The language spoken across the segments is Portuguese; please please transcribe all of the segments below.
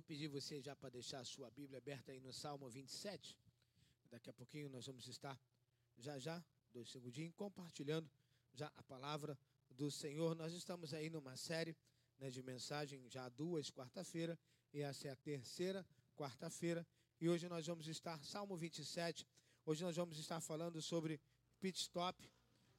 vou pedir você já para deixar a sua Bíblia aberta aí no Salmo 27. Daqui a pouquinho nós vamos estar já já, dois segundinhos, compartilhando já a palavra do Senhor. Nós estamos aí numa série né, de mensagem já duas quarta-feira, e essa é a terceira quarta-feira. E hoje nós vamos estar, Salmo 27, hoje nós vamos estar falando sobre pit stop,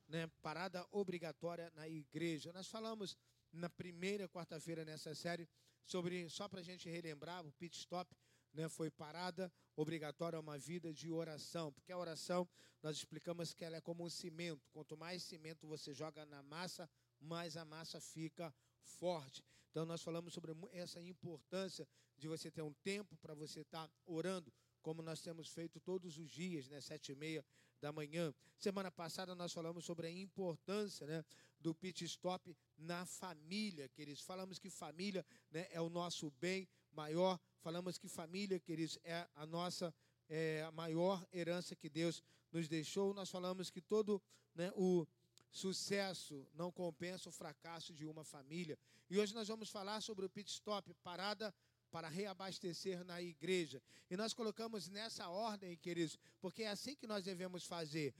né, parada obrigatória na igreja. Nós falamos na primeira quarta-feira nessa série sobre, só para a gente relembrar, o pit stop né, foi parada obrigatória uma vida de oração, porque a oração, nós explicamos que ela é como um cimento, quanto mais cimento você joga na massa, mais a massa fica forte. Então nós falamos sobre essa importância de você ter um tempo para você estar tá orando, como nós temos feito todos os dias, né, sete e meia da manhã. Semana passada nós falamos sobre a importância né, do pit stop na família, queridos. Falamos que família né, é o nosso bem maior. Falamos que família, queridos, é a nossa é, a maior herança que Deus nos deixou. Nós falamos que todo né, o sucesso não compensa o fracasso de uma família. E hoje nós vamos falar sobre o pit stop, parada para reabastecer na igreja. E nós colocamos nessa ordem, queridos, porque é assim que nós devemos fazer.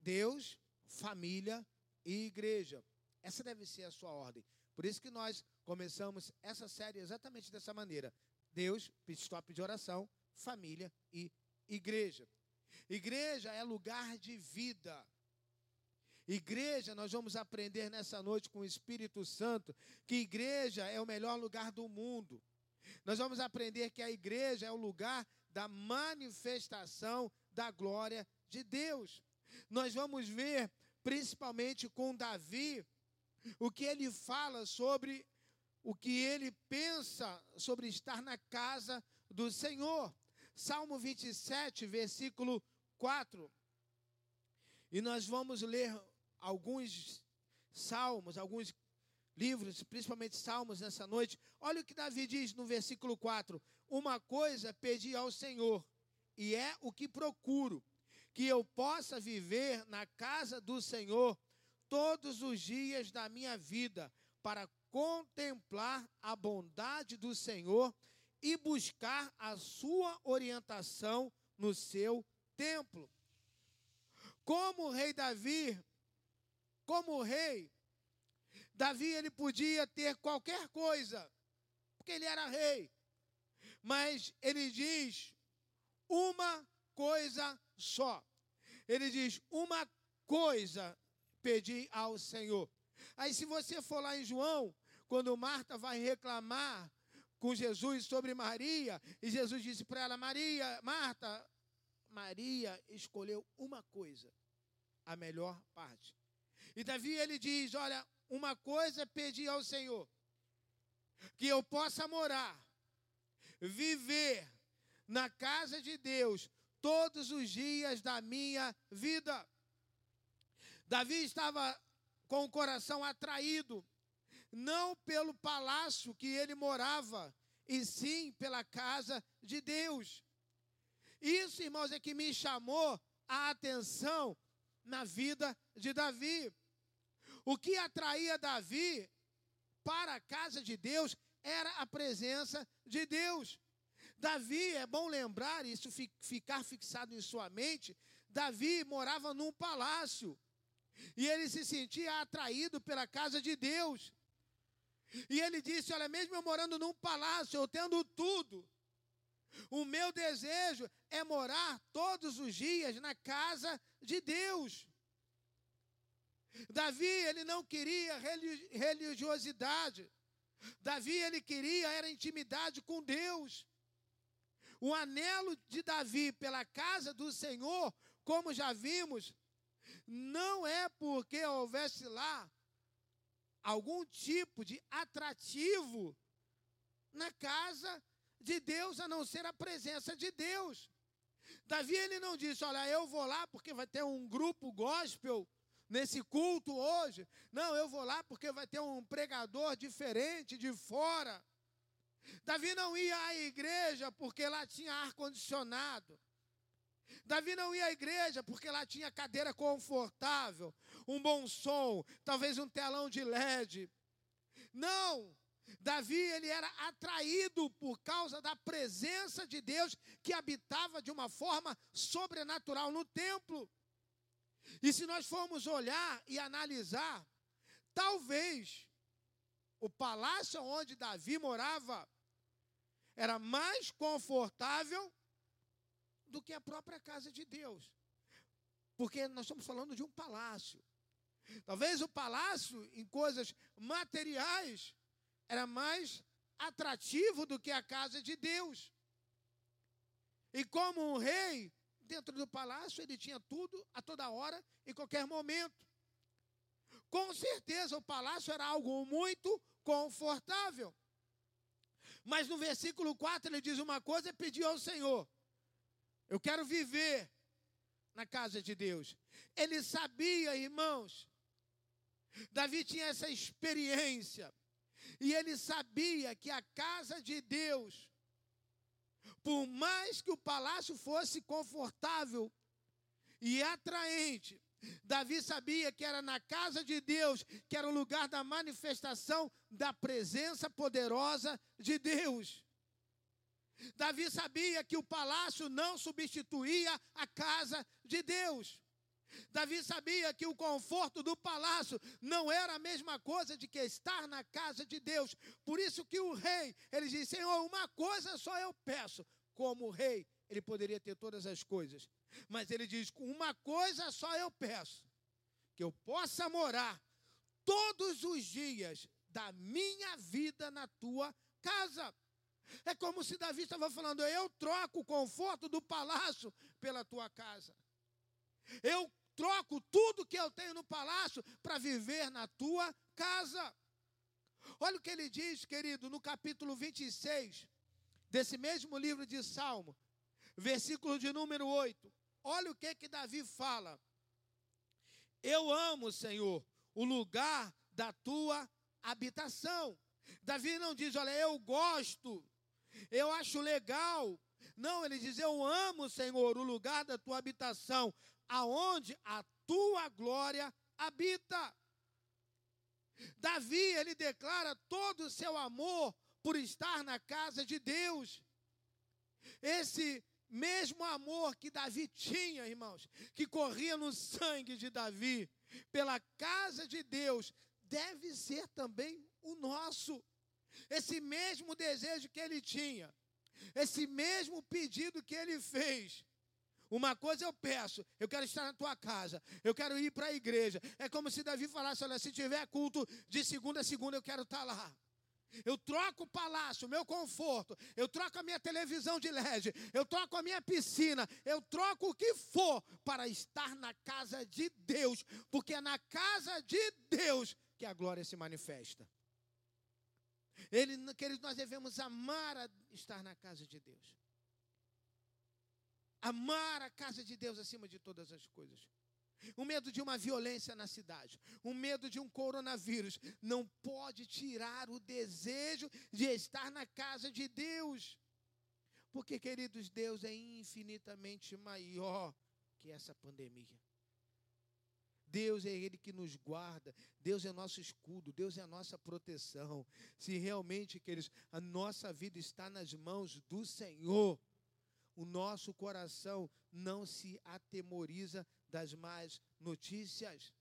Deus, família e igreja. Essa deve ser a sua ordem. Por isso que nós começamos essa série exatamente dessa maneira. Deus, pit stop de oração, família e igreja. Igreja é lugar de vida. Igreja, nós vamos aprender nessa noite com o Espírito Santo que igreja é o melhor lugar do mundo. Nós vamos aprender que a igreja é o lugar da manifestação da glória de Deus. Nós vamos ver, principalmente com Davi, o que ele fala sobre o que ele pensa sobre estar na casa do Senhor. Salmo 27, versículo 4. E nós vamos ler alguns salmos, alguns livros, principalmente salmos nessa noite. Olha o que Davi diz no versículo 4: Uma coisa pedi ao Senhor, e é o que procuro, que eu possa viver na casa do Senhor todos os dias da minha vida, para contemplar a bondade do Senhor e buscar a sua orientação no seu templo. Como o rei Davi como rei, Davi ele podia ter qualquer coisa, porque ele era rei. Mas ele diz uma coisa só. Ele diz uma coisa pedi ao Senhor. Aí se você for lá em João, quando Marta vai reclamar com Jesus sobre Maria, e Jesus disse para ela: Maria, Marta, Maria escolheu uma coisa, a melhor parte. E Davi ele diz: Olha, uma coisa pedi ao Senhor, que eu possa morar, viver na casa de Deus todos os dias da minha vida. Davi estava com o coração atraído, não pelo palácio que ele morava, e sim pela casa de Deus. Isso, irmãos, é que me chamou a atenção na vida de Davi. O que atraía Davi para a casa de Deus era a presença de Deus. Davi, é bom lembrar, isso ficar fixado em sua mente, Davi morava num palácio. E ele se sentia atraído pela casa de Deus. E ele disse: Olha, mesmo eu morando num palácio, eu tendo tudo, o meu desejo é morar todos os dias na casa de Deus. Davi, ele não queria religiosidade. Davi, ele queria era intimidade com Deus. O anelo de Davi pela casa do Senhor, como já vimos, não é porque houvesse lá algum tipo de atrativo na casa de Deus a não ser a presença de Deus. Davi ele não disse, olha, eu vou lá porque vai ter um grupo gospel nesse culto hoje. Não, eu vou lá porque vai ter um pregador diferente de fora. Davi não ia à igreja porque lá tinha ar condicionado. Davi não ia à igreja porque lá tinha cadeira confortável, um bom som, talvez um telão de LED. Não, Davi ele era atraído por causa da presença de Deus que habitava de uma forma sobrenatural no templo. E se nós formos olhar e analisar, talvez o palácio onde Davi morava era mais confortável do que a própria casa de Deus. Porque nós estamos falando de um palácio. Talvez o palácio, em coisas materiais, era mais atrativo do que a casa de Deus. E como um rei, dentro do palácio, ele tinha tudo a toda hora, em qualquer momento. Com certeza o palácio era algo muito confortável. Mas no versículo 4 ele diz uma coisa e pediu ao Senhor: Eu quero viver na casa de Deus. Ele sabia, irmãos, Davi tinha essa experiência. E ele sabia que a casa de Deus, por mais que o palácio fosse confortável e atraente, Davi sabia que era na casa de Deus, que era o lugar da manifestação da presença poderosa de Deus. Davi sabia que o palácio não substituía a casa de Deus. Davi sabia que o conforto do palácio não era a mesma coisa de que estar na casa de Deus. Por isso que o rei, ele diz: Senhor, uma coisa só eu peço. Como rei, ele poderia ter todas as coisas. Mas ele diz: Uma coisa só eu peço: que eu possa morar todos os dias da minha vida na tua casa. É como se Davi estava falando: Eu troco o conforto do palácio pela tua casa. Eu troco tudo que eu tenho no palácio para viver na tua casa. Olha o que ele diz, querido, no capítulo 26 desse mesmo livro de Salmo, versículo de número 8. Olha o que que Davi fala. Eu amo, Senhor, o lugar da tua habitação. Davi não diz, olha, eu gosto, eu acho legal. Não, ele diz, eu amo, Senhor, o lugar da tua habitação aonde a tua glória habita. Davi, ele declara todo o seu amor por estar na casa de Deus. Esse mesmo amor que Davi tinha, irmãos, que corria no sangue de Davi, pela casa de Deus, deve ser também o nosso. Esse mesmo desejo que ele tinha, esse mesmo pedido que ele fez, uma coisa eu peço, eu quero estar na tua casa, eu quero ir para a igreja. É como se Davi falasse: olha, se tiver culto de segunda a segunda, eu quero estar lá. Eu troco o palácio, o meu conforto, eu troco a minha televisão de LED, eu troco a minha piscina, eu troco o que for para estar na casa de Deus, porque é na casa de Deus que a glória se manifesta. Ele, queridos, nós devemos amar a estar na casa de Deus. Amar a casa de Deus acima de todas as coisas. O medo de uma violência na cidade, o medo de um coronavírus, não pode tirar o desejo de estar na casa de Deus. Porque, queridos, Deus é infinitamente maior que essa pandemia. Deus é Ele que nos guarda, Deus é nosso escudo, Deus é a nossa proteção. Se realmente, queridos, a nossa vida está nas mãos do Senhor, o nosso coração não se atemoriza das más notícias.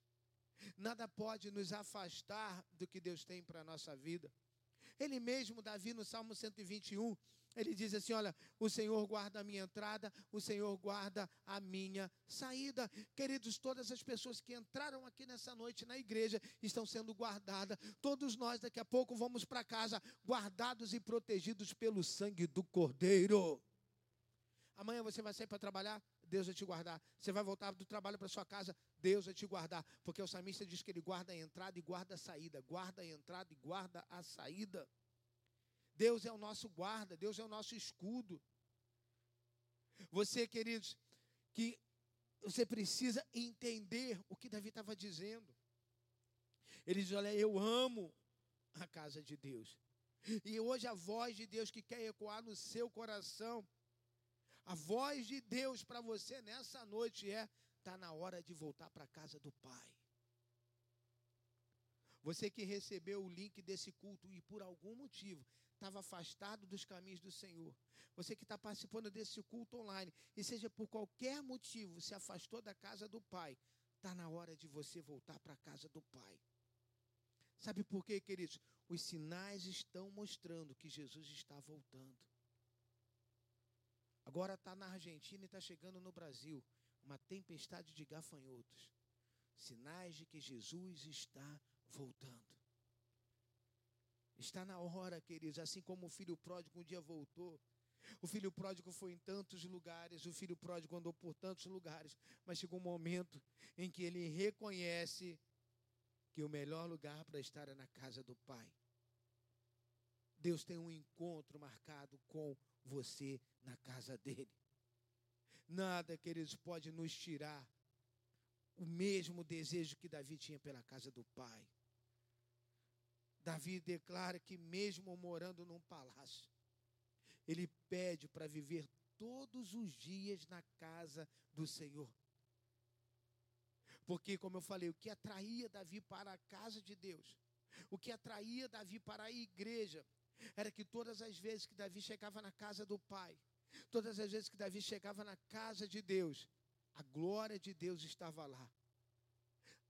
Nada pode nos afastar do que Deus tem para a nossa vida. Ele mesmo, Davi, no Salmo 121, ele diz assim: Olha, o Senhor guarda a minha entrada, o Senhor guarda a minha saída. Queridos, todas as pessoas que entraram aqui nessa noite na igreja estão sendo guardadas. Todos nós, daqui a pouco, vamos para casa, guardados e protegidos pelo sangue do Cordeiro. Amanhã você vai sair para trabalhar, Deus vai te guardar. Você vai voltar do trabalho para sua casa, Deus vai te guardar. Porque o salmista diz que ele guarda a entrada e guarda a saída. Guarda a entrada e guarda a saída. Deus é o nosso guarda, Deus é o nosso escudo. Você, queridos, que você precisa entender o que Davi estava dizendo. Ele diz: Olha, eu amo a casa de Deus. E hoje a voz de Deus que quer ecoar no seu coração a voz de Deus para você nessa noite é: está na hora de voltar para a casa do Pai. Você que recebeu o link desse culto e por algum motivo estava afastado dos caminhos do Senhor. Você que está participando desse culto online e seja por qualquer motivo se afastou da casa do Pai, está na hora de você voltar para a casa do Pai. Sabe por quê, queridos? Os sinais estão mostrando que Jesus está voltando. Agora está na Argentina e está chegando no Brasil uma tempestade de gafanhotos. Sinais de que Jesus está voltando. Está na hora, queridos, assim como o filho pródigo um dia voltou. O filho pródigo foi em tantos lugares, o filho pródigo andou por tantos lugares, mas chegou um momento em que ele reconhece que o melhor lugar para estar é na casa do Pai. Deus tem um encontro marcado com você na casa dele. Nada, queridos, pode nos tirar o mesmo desejo que Davi tinha pela casa do Pai. Davi declara que, mesmo morando num palácio, ele pede para viver todos os dias na casa do Senhor. Porque, como eu falei, o que atraía Davi para a casa de Deus, o que atraía Davi para a igreja, era que todas as vezes que Davi chegava na casa do Pai, todas as vezes que Davi chegava na casa de Deus, a glória de Deus estava lá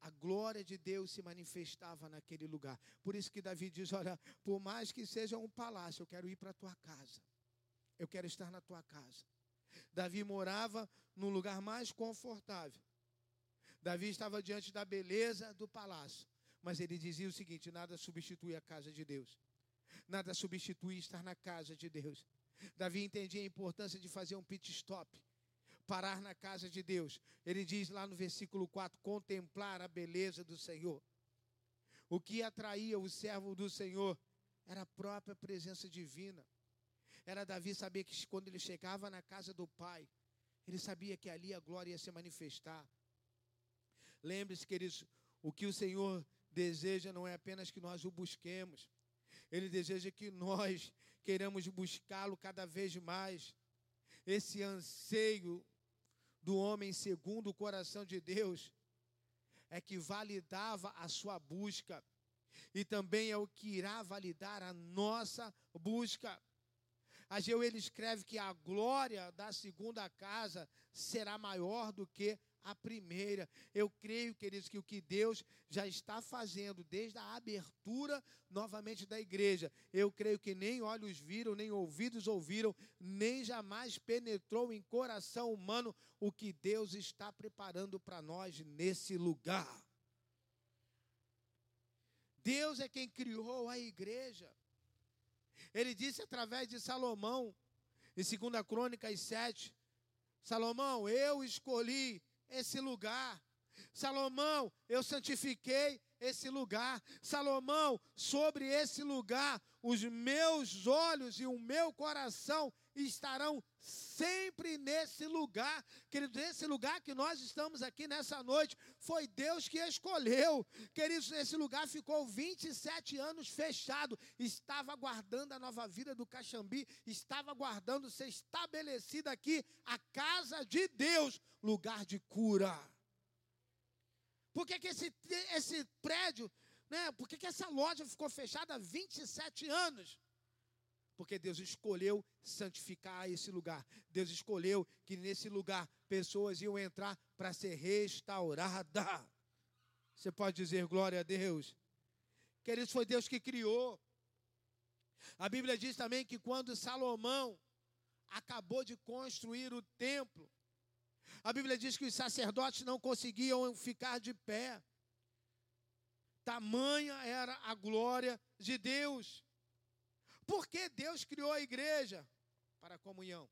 a glória de Deus se manifestava naquele lugar. Por isso que Davi diz: Olha, por mais que seja um palácio, eu quero ir para a tua casa. Eu quero estar na tua casa. Davi morava num lugar mais confortável. Davi estava diante da beleza do palácio. Mas ele dizia o seguinte: nada substitui a casa de Deus. Nada substitui estar na casa de Deus. Davi entendia a importância de fazer um pit stop parar na casa de Deus. Ele diz lá no versículo 4: contemplar a beleza do Senhor. O que atraía o servo do Senhor era a própria presença divina. Era Davi saber que quando ele chegava na casa do Pai, ele sabia que ali a glória ia se manifestar. Lembre-se, queridos, o que o Senhor deseja não é apenas que nós o busquemos, Ele deseja que nós queiramos buscá-lo cada vez mais. Esse anseio do homem segundo o coração de Deus é que validava a sua busca e também é o que irá validar a nossa busca. Ageu ele escreve que a glória da segunda casa será maior do que a primeira. Eu creio, queridos, que o que Deus já está fazendo desde a abertura novamente da igreja, eu creio que nem olhos viram, nem ouvidos ouviram, nem jamais penetrou em coração humano o que Deus está preparando para nós nesse lugar. Deus é quem criou a igreja. Ele disse através de Salomão, em 2 Crônicas 7, Salomão, eu escolhi esse lugar. Salomão, eu santifiquei esse lugar. Salomão, sobre esse lugar, os meus olhos e o meu coração estarão sempre nesse lugar. Queridos, esse lugar que nós estamos aqui nessa noite, foi Deus que escolheu. Queridos, esse lugar ficou 27 anos fechado. Estava aguardando a nova vida do Caxambi, estava aguardando ser estabelecida aqui a casa de Deus, lugar de cura. Por que, que esse, esse prédio, né? Por que, que essa loja ficou fechada há 27 anos? Porque Deus escolheu santificar esse lugar. Deus escolheu que nesse lugar pessoas iam entrar para ser restaurada. Você pode dizer glória a Deus. Queridos, foi Deus que criou. A Bíblia diz também que quando Salomão acabou de construir o templo, a Bíblia diz que os sacerdotes não conseguiam ficar de pé. Tamanha era a glória de Deus. Por que Deus criou a igreja? Para a comunhão,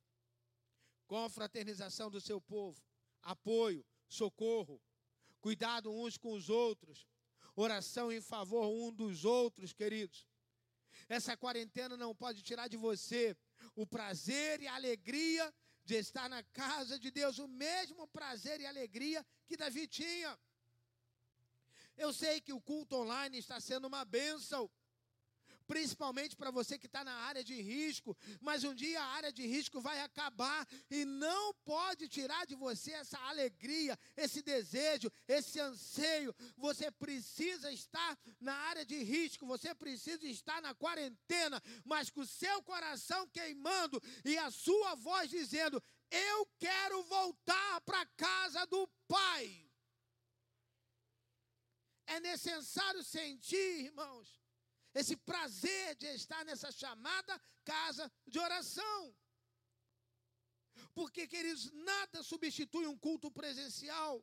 confraternização do seu povo, apoio, socorro, cuidado uns com os outros, oração em favor um dos outros, queridos. Essa quarentena não pode tirar de você o prazer e a alegria de estar na casa de Deus, o mesmo prazer e alegria que Davi tinha. Eu sei que o culto online está sendo uma bênção, principalmente para você que está na área de risco, mas um dia a área de risco vai acabar e não pode tirar de você essa alegria, esse desejo, esse anseio. Você precisa estar na área de risco, você precisa estar na quarentena, mas com o seu coração queimando e a sua voz dizendo: Eu quero voltar para a casa do Pai. É necessário sentir, irmãos, esse prazer de estar nessa chamada casa de oração. Porque, queridos, nada substitui um culto presencial.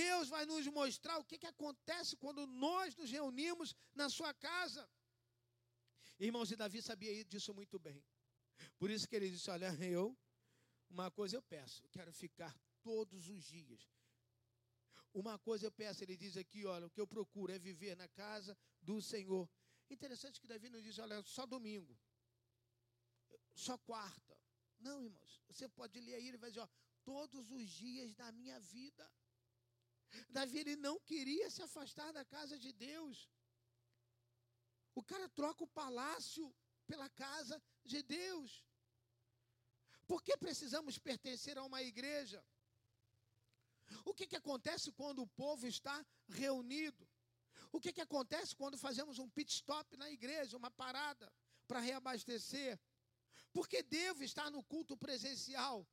Deus vai nos mostrar o que, que acontece quando nós nos reunimos na sua casa. Irmãos, e Davi sabia disso muito bem. Por isso que ele disse: Olha, eu, uma coisa eu peço, quero ficar todos os dias uma coisa eu peço, ele diz aqui, olha, o que eu procuro é viver na casa do Senhor. Interessante que Davi não diz, olha, só domingo, só quarta. Não, irmãos, você pode ler aí, ele vai dizer, ó, todos os dias da minha vida. Davi, ele não queria se afastar da casa de Deus. O cara troca o palácio pela casa de Deus. Por que precisamos pertencer a uma igreja? O que, que acontece quando o povo está reunido? O que, que acontece quando fazemos um pit stop na igreja, uma parada para reabastecer? Porque devo estar no culto presencial?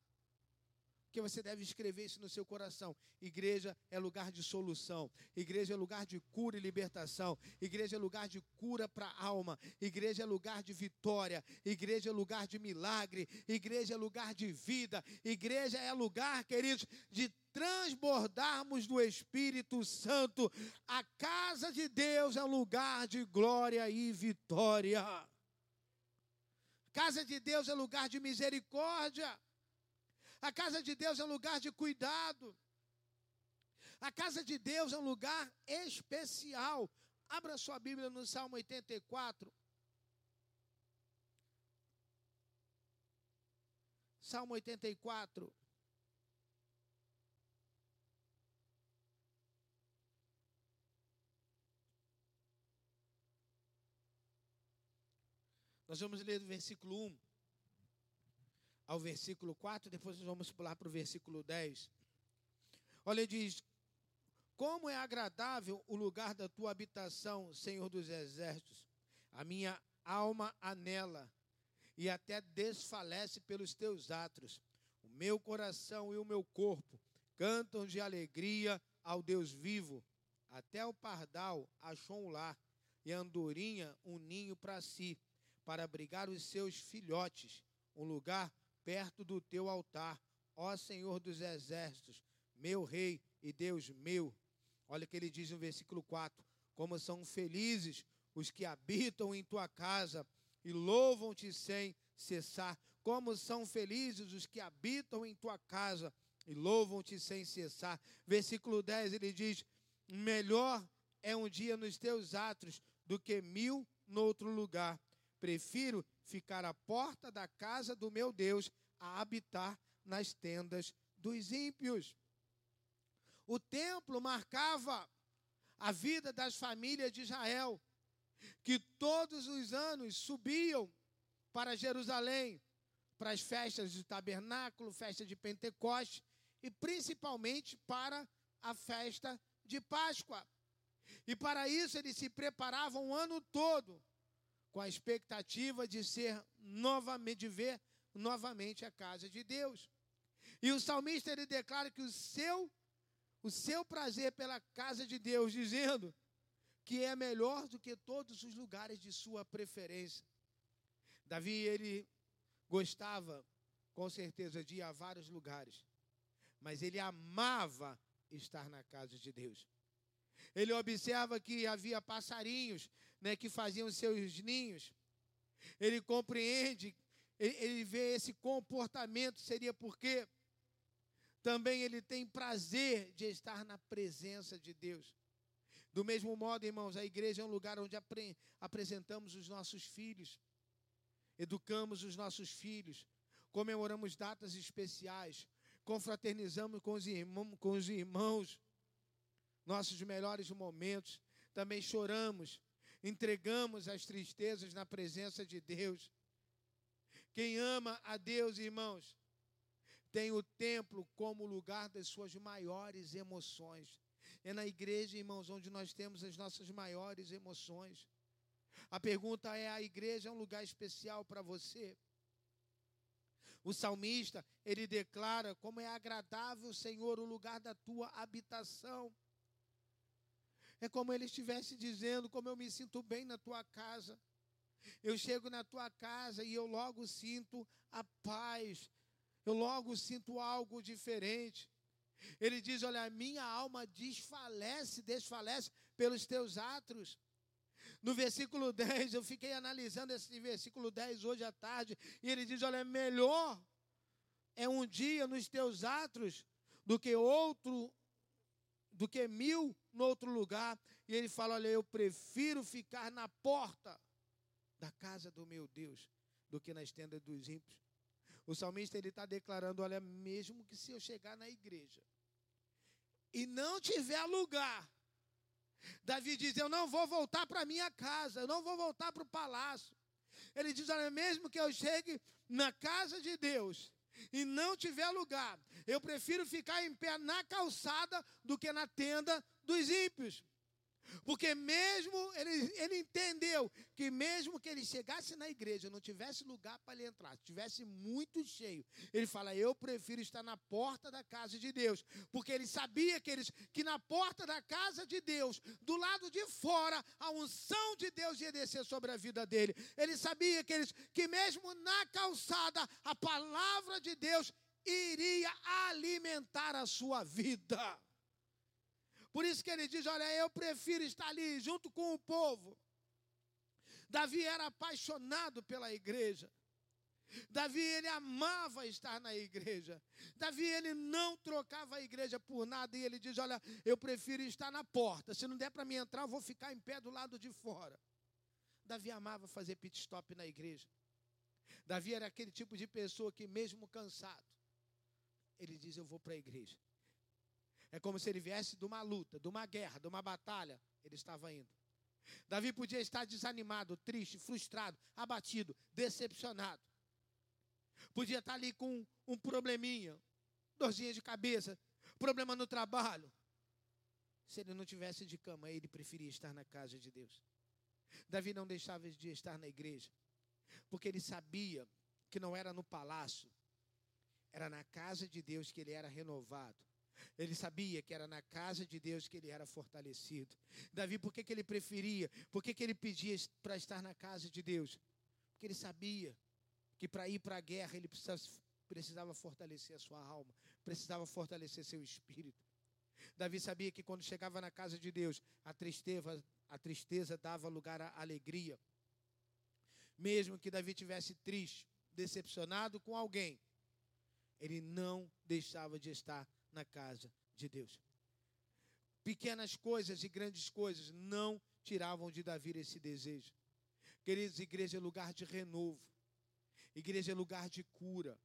que você deve escrever isso no seu coração. Igreja é lugar de solução, igreja é lugar de cura e libertação, igreja é lugar de cura para a alma, igreja é lugar de vitória, igreja é lugar de milagre, igreja é lugar de vida, igreja é lugar, queridos, de transbordarmos do Espírito Santo. A casa de Deus é um lugar de glória e vitória. Casa de Deus é lugar de misericórdia. A casa de Deus é um lugar de cuidado. A casa de Deus é um lugar especial. Abra sua Bíblia no Salmo 84. Salmo 84. Nós vamos ler do versículo 1 ao versículo 4, depois nós vamos pular para o versículo 10. Olha, ele diz: Como é agradável o lugar da tua habitação, Senhor dos exércitos. A minha alma anela e até desfalece pelos teus atos. O meu coração e o meu corpo cantam de alegria ao Deus vivo. Até o pardal achou um lar e a andorinha um ninho para si, para abrigar os seus filhotes, um lugar perto do teu altar, ó Senhor dos exércitos, meu rei e Deus meu. Olha o que ele diz no versículo 4: Como são felizes os que habitam em tua casa e louvam-te sem cessar. Como são felizes os que habitam em tua casa e louvam-te sem cessar. Versículo 10 ele diz: Melhor é um dia nos teus atos do que mil no outro lugar. Prefiro ficar à porta da casa do meu Deus a habitar nas tendas dos ímpios. O templo marcava a vida das famílias de Israel, que todos os anos subiam para Jerusalém, para as festas do tabernáculo, festa de Pentecoste e principalmente para a festa de Páscoa. E para isso eles se preparavam o ano todo com a expectativa de ser novamente, de ver novamente a casa de Deus. E o salmista ele declara que o seu o seu prazer pela casa de Deus, dizendo que é melhor do que todos os lugares de sua preferência. Davi ele gostava com certeza de ir a vários lugares, mas ele amava estar na casa de Deus. Ele observa que havia passarinhos né, que faziam seus ninhos. Ele compreende, ele, vê esse comportamento, seria porque também ele tem prazer de estar na presença de Deus. Do mesmo modo, irmãos, a igreja é um lugar onde apre apresentamos os nossos filhos, educamos os nossos filhos, comemoramos datas especiais, confraternizamos com os irmãos, com os irmãos nossos melhores momentos, também choramos, entregamos as tristezas na presença de Deus. Quem ama a Deus, irmãos, tem o templo como lugar das suas maiores emoções. É na igreja, irmãos, onde nós temos as nossas maiores emoções. A pergunta é: a igreja é um lugar especial para você? O salmista, ele declara como é agradável, Senhor, o lugar da tua habitação. É como ele estivesse dizendo, como eu me sinto bem na tua casa. Eu chego na tua casa e eu logo sinto a paz. Eu logo sinto algo diferente. Ele diz: Olha, minha alma desfalece, desfalece pelos teus atos. No versículo 10, eu fiquei analisando esse versículo 10 hoje à tarde, e ele diz: Olha, melhor é um dia nos teus atos do que outro, do que mil no outro lugar. E ele fala: Olha, eu prefiro ficar na porta da casa do meu Deus do que nas tendas dos ímpios. O salmista ele está declarando: Olha, mesmo que se eu chegar na igreja e não tiver lugar, Davi diz: Eu não vou voltar para minha casa, eu não vou voltar para o palácio. Ele diz: Olha, mesmo que eu chegue na casa de Deus e não tiver lugar, eu prefiro ficar em pé na calçada do que na tenda dos ímpios. Porque mesmo ele, ele entendeu que mesmo que ele chegasse na igreja, não tivesse lugar para ele entrar, tivesse muito cheio, ele fala: "Eu prefiro estar na porta da casa de Deus", porque ele sabia que eles que na porta da casa de Deus, do lado de fora, a unção de Deus ia descer sobre a vida dele. Ele sabia que eles que mesmo na calçada, a palavra de Deus iria alimentar a sua vida. Por isso que ele diz: Olha, eu prefiro estar ali junto com o povo. Davi era apaixonado pela igreja. Davi ele amava estar na igreja. Davi ele não trocava a igreja por nada e ele diz: "Olha, eu prefiro estar na porta. Se não der para mim entrar, eu vou ficar em pé do lado de fora." Davi amava fazer pit stop na igreja. Davi era aquele tipo de pessoa que mesmo cansado, ele diz: "Eu vou para a igreja." É como se ele viesse de uma luta, de uma guerra, de uma batalha. Ele estava indo. Davi podia estar desanimado, triste, frustrado, abatido, decepcionado. Podia estar ali com um probleminha, dorzinha de cabeça, problema no trabalho. Se ele não tivesse de cama, ele preferia estar na casa de Deus. Davi não deixava de estar na igreja, porque ele sabia que não era no palácio, era na casa de Deus que ele era renovado. Ele sabia que era na casa de Deus que ele era fortalecido. Davi, por que, que ele preferia? Por que, que ele pedia para estar na casa de Deus? Porque ele sabia que para ir para a guerra ele precisava, precisava fortalecer a sua alma, precisava fortalecer seu espírito. Davi sabia que quando chegava na casa de Deus, a tristeza, a tristeza dava lugar à alegria. Mesmo que Davi tivesse triste, decepcionado com alguém, ele não deixava de estar na casa de Deus. Pequenas coisas e grandes coisas não tiravam de Davi esse desejo. Queridos, igreja é lugar de renovo, igreja é lugar de cura,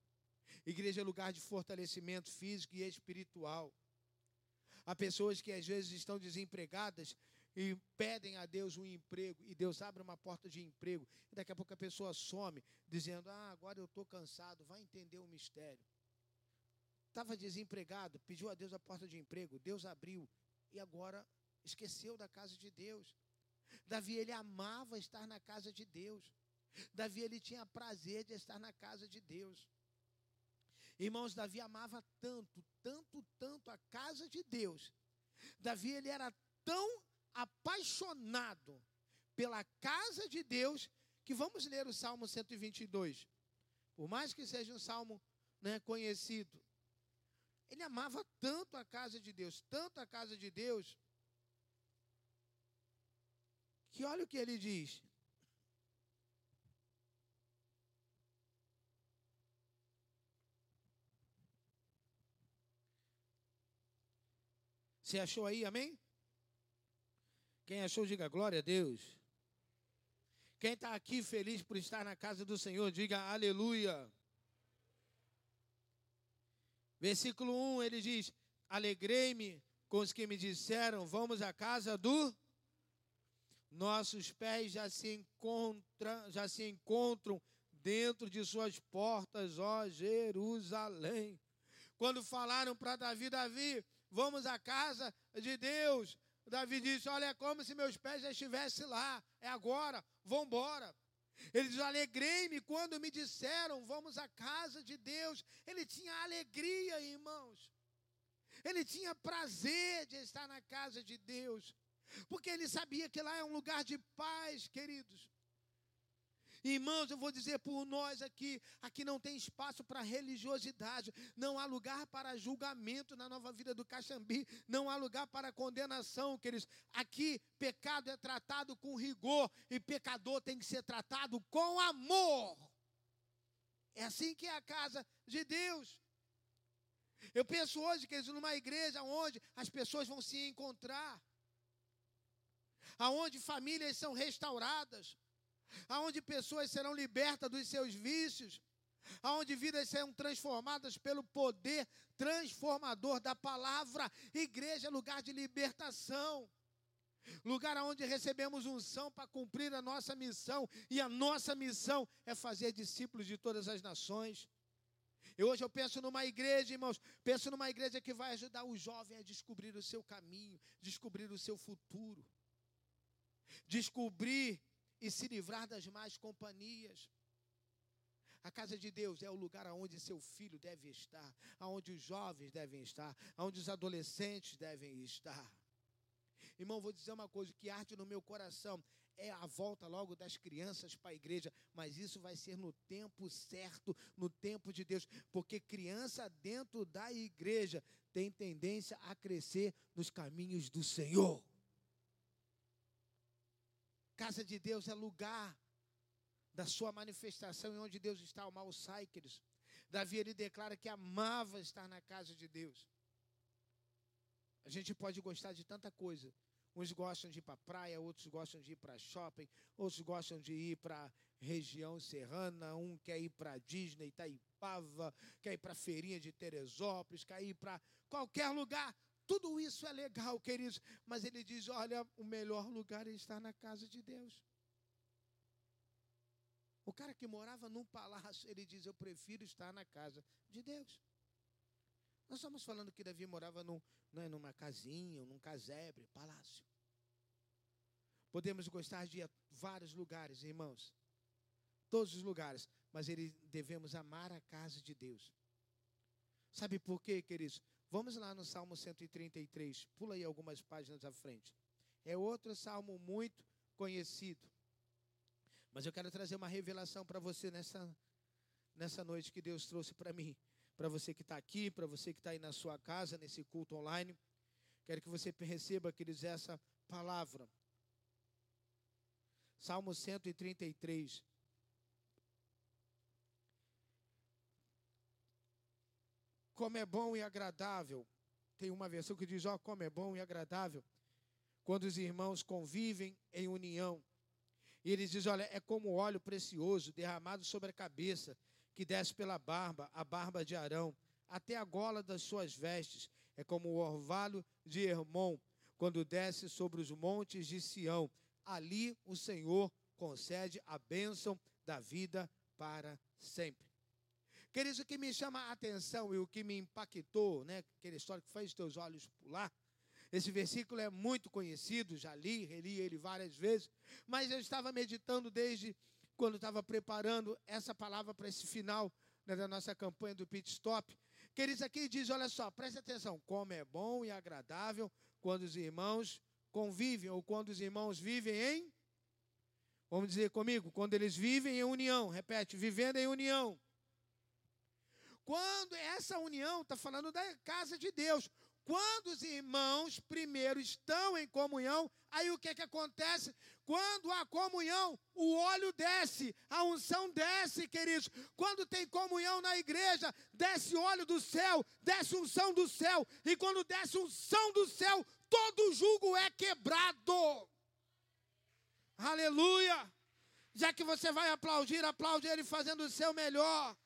igreja é lugar de fortalecimento físico e espiritual. Há pessoas que às vezes estão desempregadas e pedem a Deus um emprego, e Deus abre uma porta de emprego, e daqui a pouco a pessoa some, dizendo: Ah, agora eu estou cansado, vai entender o mistério. Estava desempregado, pediu a Deus a porta de emprego, Deus abriu e agora esqueceu da casa de Deus. Davi ele amava estar na casa de Deus. Davi ele tinha prazer de estar na casa de Deus. Irmãos, Davi amava tanto, tanto, tanto a casa de Deus. Davi ele era tão apaixonado pela casa de Deus que vamos ler o Salmo 122. Por mais que seja um salmo né, conhecido, ele amava tanto a casa de Deus, tanto a casa de Deus, que olha o que ele diz. Você achou aí, amém? Quem achou, diga glória a Deus. Quem está aqui feliz por estar na casa do Senhor, diga aleluia. Versículo 1 ele diz: Alegrei-me com os que me disseram, vamos à casa do. nossos pés já se encontram, já se encontram dentro de suas portas, ó Jerusalém. Quando falaram para Davi, Davi, vamos à casa de Deus. Davi disse: Olha, é como se meus pés já estivessem lá. É agora, vamos embora. Ele diz: Alegrei-me quando me disseram, vamos à casa de Deus. Ele tinha alegria, irmãos. Ele tinha prazer de estar na casa de Deus. Porque ele sabia que lá é um lugar de paz, queridos. Irmãos, eu vou dizer por nós aqui: aqui não tem espaço para religiosidade, não há lugar para julgamento na nova vida do Caxambi, não há lugar para condenação, queridos. Aqui, pecado é tratado com rigor e pecador tem que ser tratado com amor. É assim que é a casa de Deus. Eu penso hoje, queridos, numa igreja onde as pessoas vão se encontrar, aonde famílias são restauradas, aonde pessoas serão libertas dos seus vícios, aonde vidas serão transformadas pelo poder transformador da palavra. Igreja é lugar de libertação. Lugar onde recebemos unção para cumprir a nossa missão, e a nossa missão é fazer discípulos de todas as nações. E hoje eu penso numa igreja, irmãos, penso numa igreja que vai ajudar o jovem a descobrir o seu caminho, descobrir o seu futuro, descobrir e se livrar das más companhias. A casa de Deus é o lugar onde seu filho deve estar, aonde os jovens devem estar, aonde os adolescentes devem estar. Irmão, vou dizer uma coisa que arde no meu coração é a volta logo das crianças para a igreja, mas isso vai ser no tempo certo, no tempo de Deus, porque criança dentro da igreja tem tendência a crescer nos caminhos do Senhor. Casa de Deus é lugar da sua manifestação e onde Deus está, o mal sai, queridos. Davi ele declara que amava estar na casa de Deus. A gente pode gostar de tanta coisa. Uns gostam de ir para a praia, outros gostam de ir para shopping, outros gostam de ir para região serrana, um quer ir para Disney, Itaipava, quer ir para a feirinha de Teresópolis, quer ir para qualquer lugar. Tudo isso é legal, queridos, mas ele diz: olha, o melhor lugar é estar na casa de Deus. O cara que morava num palácio, ele diz: eu prefiro estar na casa de Deus. Nós estamos falando que Davi morava num, né, numa casinha, num casebre, palácio. Podemos gostar de vários lugares, irmãos. Todos os lugares, mas ele, devemos amar a casa de Deus. Sabe por quê, queridos? Vamos lá no Salmo 133, pula aí algumas páginas à frente. É outro salmo muito conhecido. Mas eu quero trazer uma revelação para você nessa, nessa noite que Deus trouxe para mim. Para você que está aqui, para você que está aí na sua casa, nesse culto online. Quero que você receba, queridos, essa palavra. Salmo 133. Como é bom e agradável. Tem uma versão que diz: Ó, oh, como é bom e agradável quando os irmãos convivem em união. E ele diz: Olha, é como óleo precioso derramado sobre a cabeça, que desce pela barba, a barba de Arão, até a gola das suas vestes. É como o orvalho de Hermon, quando desce sobre os montes de Sião. Ali o Senhor concede a bênção da vida para sempre. Queridos, o que me chama a atenção e o que me impactou, né, aquela história que os teus olhos pular, esse versículo é muito conhecido, já li, reli ele várias vezes, mas eu estava meditando desde quando estava preparando essa palavra para esse final né, da nossa campanha do Pit Stop. Queridos, aqui diz: olha só, preste atenção, como é bom e agradável quando os irmãos convivem, ou quando os irmãos vivem em. Vamos dizer comigo, quando eles vivem em união, repete, vivendo em união. Quando essa união está falando da casa de Deus. Quando os irmãos primeiro estão em comunhão, aí o que, que acontece? Quando há comunhão, o óleo desce, a unção desce, queridos. Quando tem comunhão na igreja, desce óleo do céu, desce unção do céu. E quando desce unção do céu, todo julgo é quebrado. Aleluia! Já que você vai aplaudir, aplaude ele fazendo o seu melhor.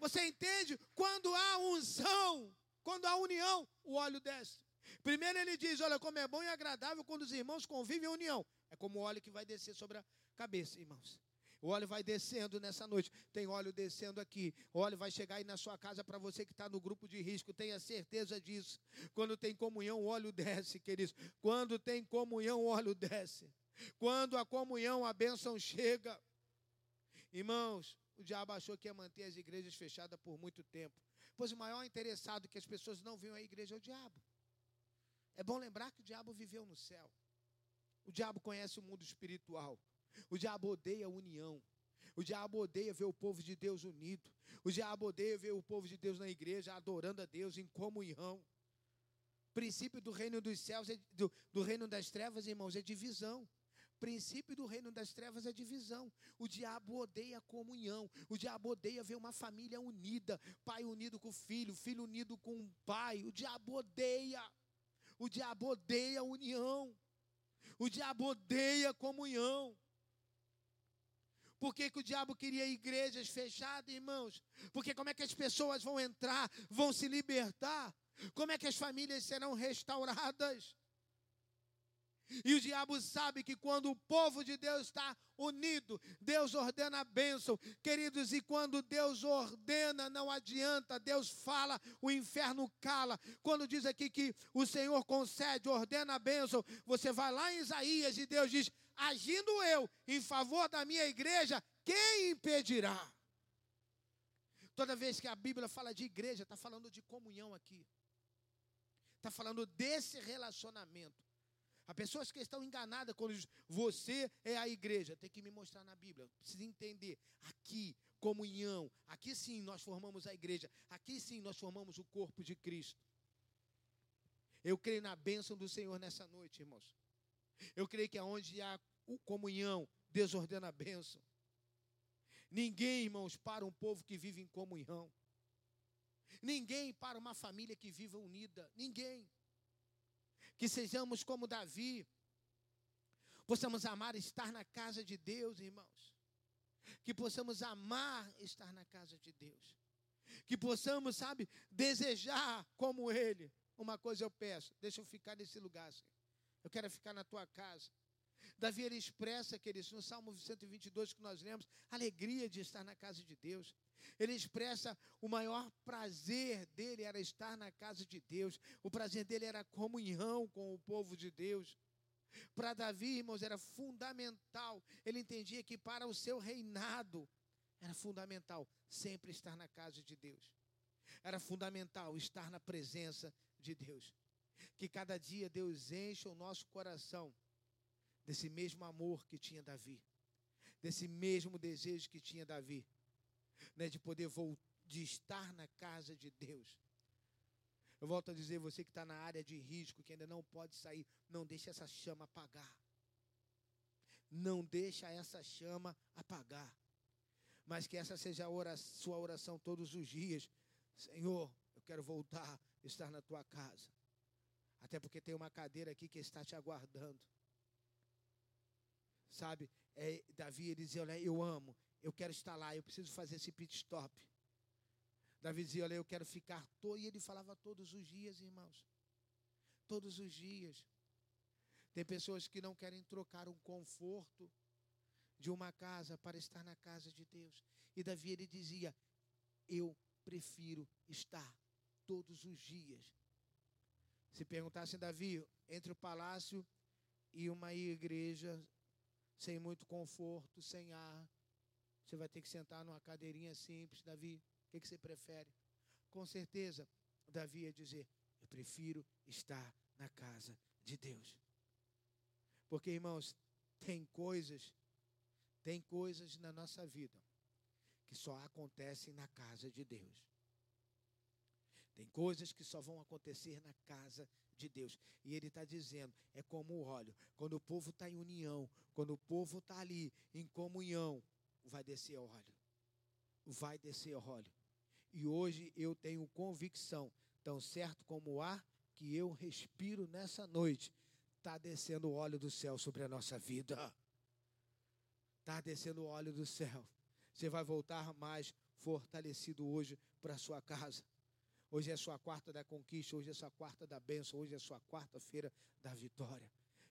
Você entende? Quando há unção, quando há união, o óleo desce. Primeiro ele diz: Olha, como é bom e agradável quando os irmãos convivem em união. É como o óleo que vai descer sobre a cabeça, irmãos. O óleo vai descendo nessa noite. Tem óleo descendo aqui. O óleo vai chegar aí na sua casa para você que está no grupo de risco. Tenha certeza disso. Quando tem comunhão, o óleo desce, queridos. Quando tem comunhão, o óleo desce. Quando a comunhão, a bênção chega. Irmãos, o diabo achou que ia manter as igrejas fechadas por muito tempo. Pois o maior interessado que as pessoas não venham à igreja é o diabo. É bom lembrar que o diabo viveu no céu. O diabo conhece o mundo espiritual. O diabo odeia a união. O diabo odeia ver o povo de Deus unido. O diabo odeia ver o povo de Deus na igreja adorando a Deus em comunhão. O princípio do reino dos céus, é, do, do reino das trevas, irmãos, é divisão. Princípio do reino das trevas é divisão. O diabo odeia a comunhão. O diabo odeia ver uma família unida. Pai unido com o filho, filho unido com o pai. O diabo odeia. O diabo odeia a união. O diabo odeia a comunhão. Por que, que o diabo queria igrejas fechadas, irmãos? Porque como é que as pessoas vão entrar, vão se libertar? Como é que as famílias serão restauradas? E o diabo sabe que quando o povo de Deus está unido, Deus ordena a bênção. Queridos, e quando Deus ordena, não adianta, Deus fala, o inferno cala. Quando diz aqui que o Senhor concede, ordena a bênção, você vai lá em Isaías e Deus diz: agindo eu em favor da minha igreja, quem impedirá? Toda vez que a Bíblia fala de igreja, está falando de comunhão aqui. Está falando desse relacionamento. Há pessoas que estão enganadas quando dizem, você é a igreja. Tem que me mostrar na Bíblia. Precisa entender. Aqui, comunhão. Aqui sim nós formamos a igreja. Aqui sim nós formamos o corpo de Cristo. Eu creio na bênção do Senhor nessa noite, irmãos. Eu creio que aonde há comunhão, Deus ordena a bênção. Ninguém, irmãos, para um povo que vive em comunhão. Ninguém para uma família que viva unida. Ninguém. Que sejamos como Davi. Possamos amar estar na casa de Deus, irmãos. Que possamos amar estar na casa de Deus. Que possamos, sabe, desejar como Ele. Uma coisa eu peço, deixa eu ficar nesse lugar, Senhor. Eu quero ficar na tua casa. Davi ele expressa, queridos, no Salmo 122 que nós lemos, alegria de estar na casa de Deus. Ele expressa o maior prazer dele era estar na casa de Deus. O prazer dele era comunhão com o povo de Deus. Para Davi, irmãos, era fundamental. Ele entendia que para o seu reinado era fundamental sempre estar na casa de Deus. Era fundamental estar na presença de Deus. Que cada dia Deus encha o nosso coração desse mesmo amor que tinha Davi, desse mesmo desejo que tinha Davi, né, de poder voltar, de estar na casa de Deus. Eu volto a dizer, você que está na área de risco, que ainda não pode sair, não deixe essa chama apagar. Não deixa essa chama apagar. Mas que essa seja a oração, sua oração todos os dias. Senhor, eu quero voltar, estar na tua casa. Até porque tem uma cadeira aqui que está te aguardando. Sabe, é, Davi ele dizia: Olha, eu amo, eu quero estar lá, eu preciso fazer esse pit stop. Davi dizia: Olha, eu quero ficar. To... E ele falava todos os dias, irmãos. Todos os dias. Tem pessoas que não querem trocar um conforto de uma casa para estar na casa de Deus. E Davi ele dizia: Eu prefiro estar todos os dias se perguntassem, Davi, entre o palácio e uma igreja sem muito conforto, sem ar, você vai ter que sentar numa cadeirinha simples, Davi, o que, que você prefere? Com certeza, Davi ia dizer: Eu prefiro estar na casa de Deus. Porque, irmãos, tem coisas, tem coisas na nossa vida que só acontecem na casa de Deus. Tem coisas que só vão acontecer na casa de Deus. E ele está dizendo: é como o óleo. Quando o povo está em união, quando o povo está ali em comunhão, vai descer óleo. Vai descer óleo. E hoje eu tenho convicção, tão certo como o ar que eu respiro nessa noite, está descendo óleo do céu sobre a nossa vida. Está descendo óleo do céu. Você vai voltar mais fortalecido hoje para sua casa Hoje é sua quarta da conquista, hoje é sua quarta da bênção, hoje é sua quarta-feira da vitória.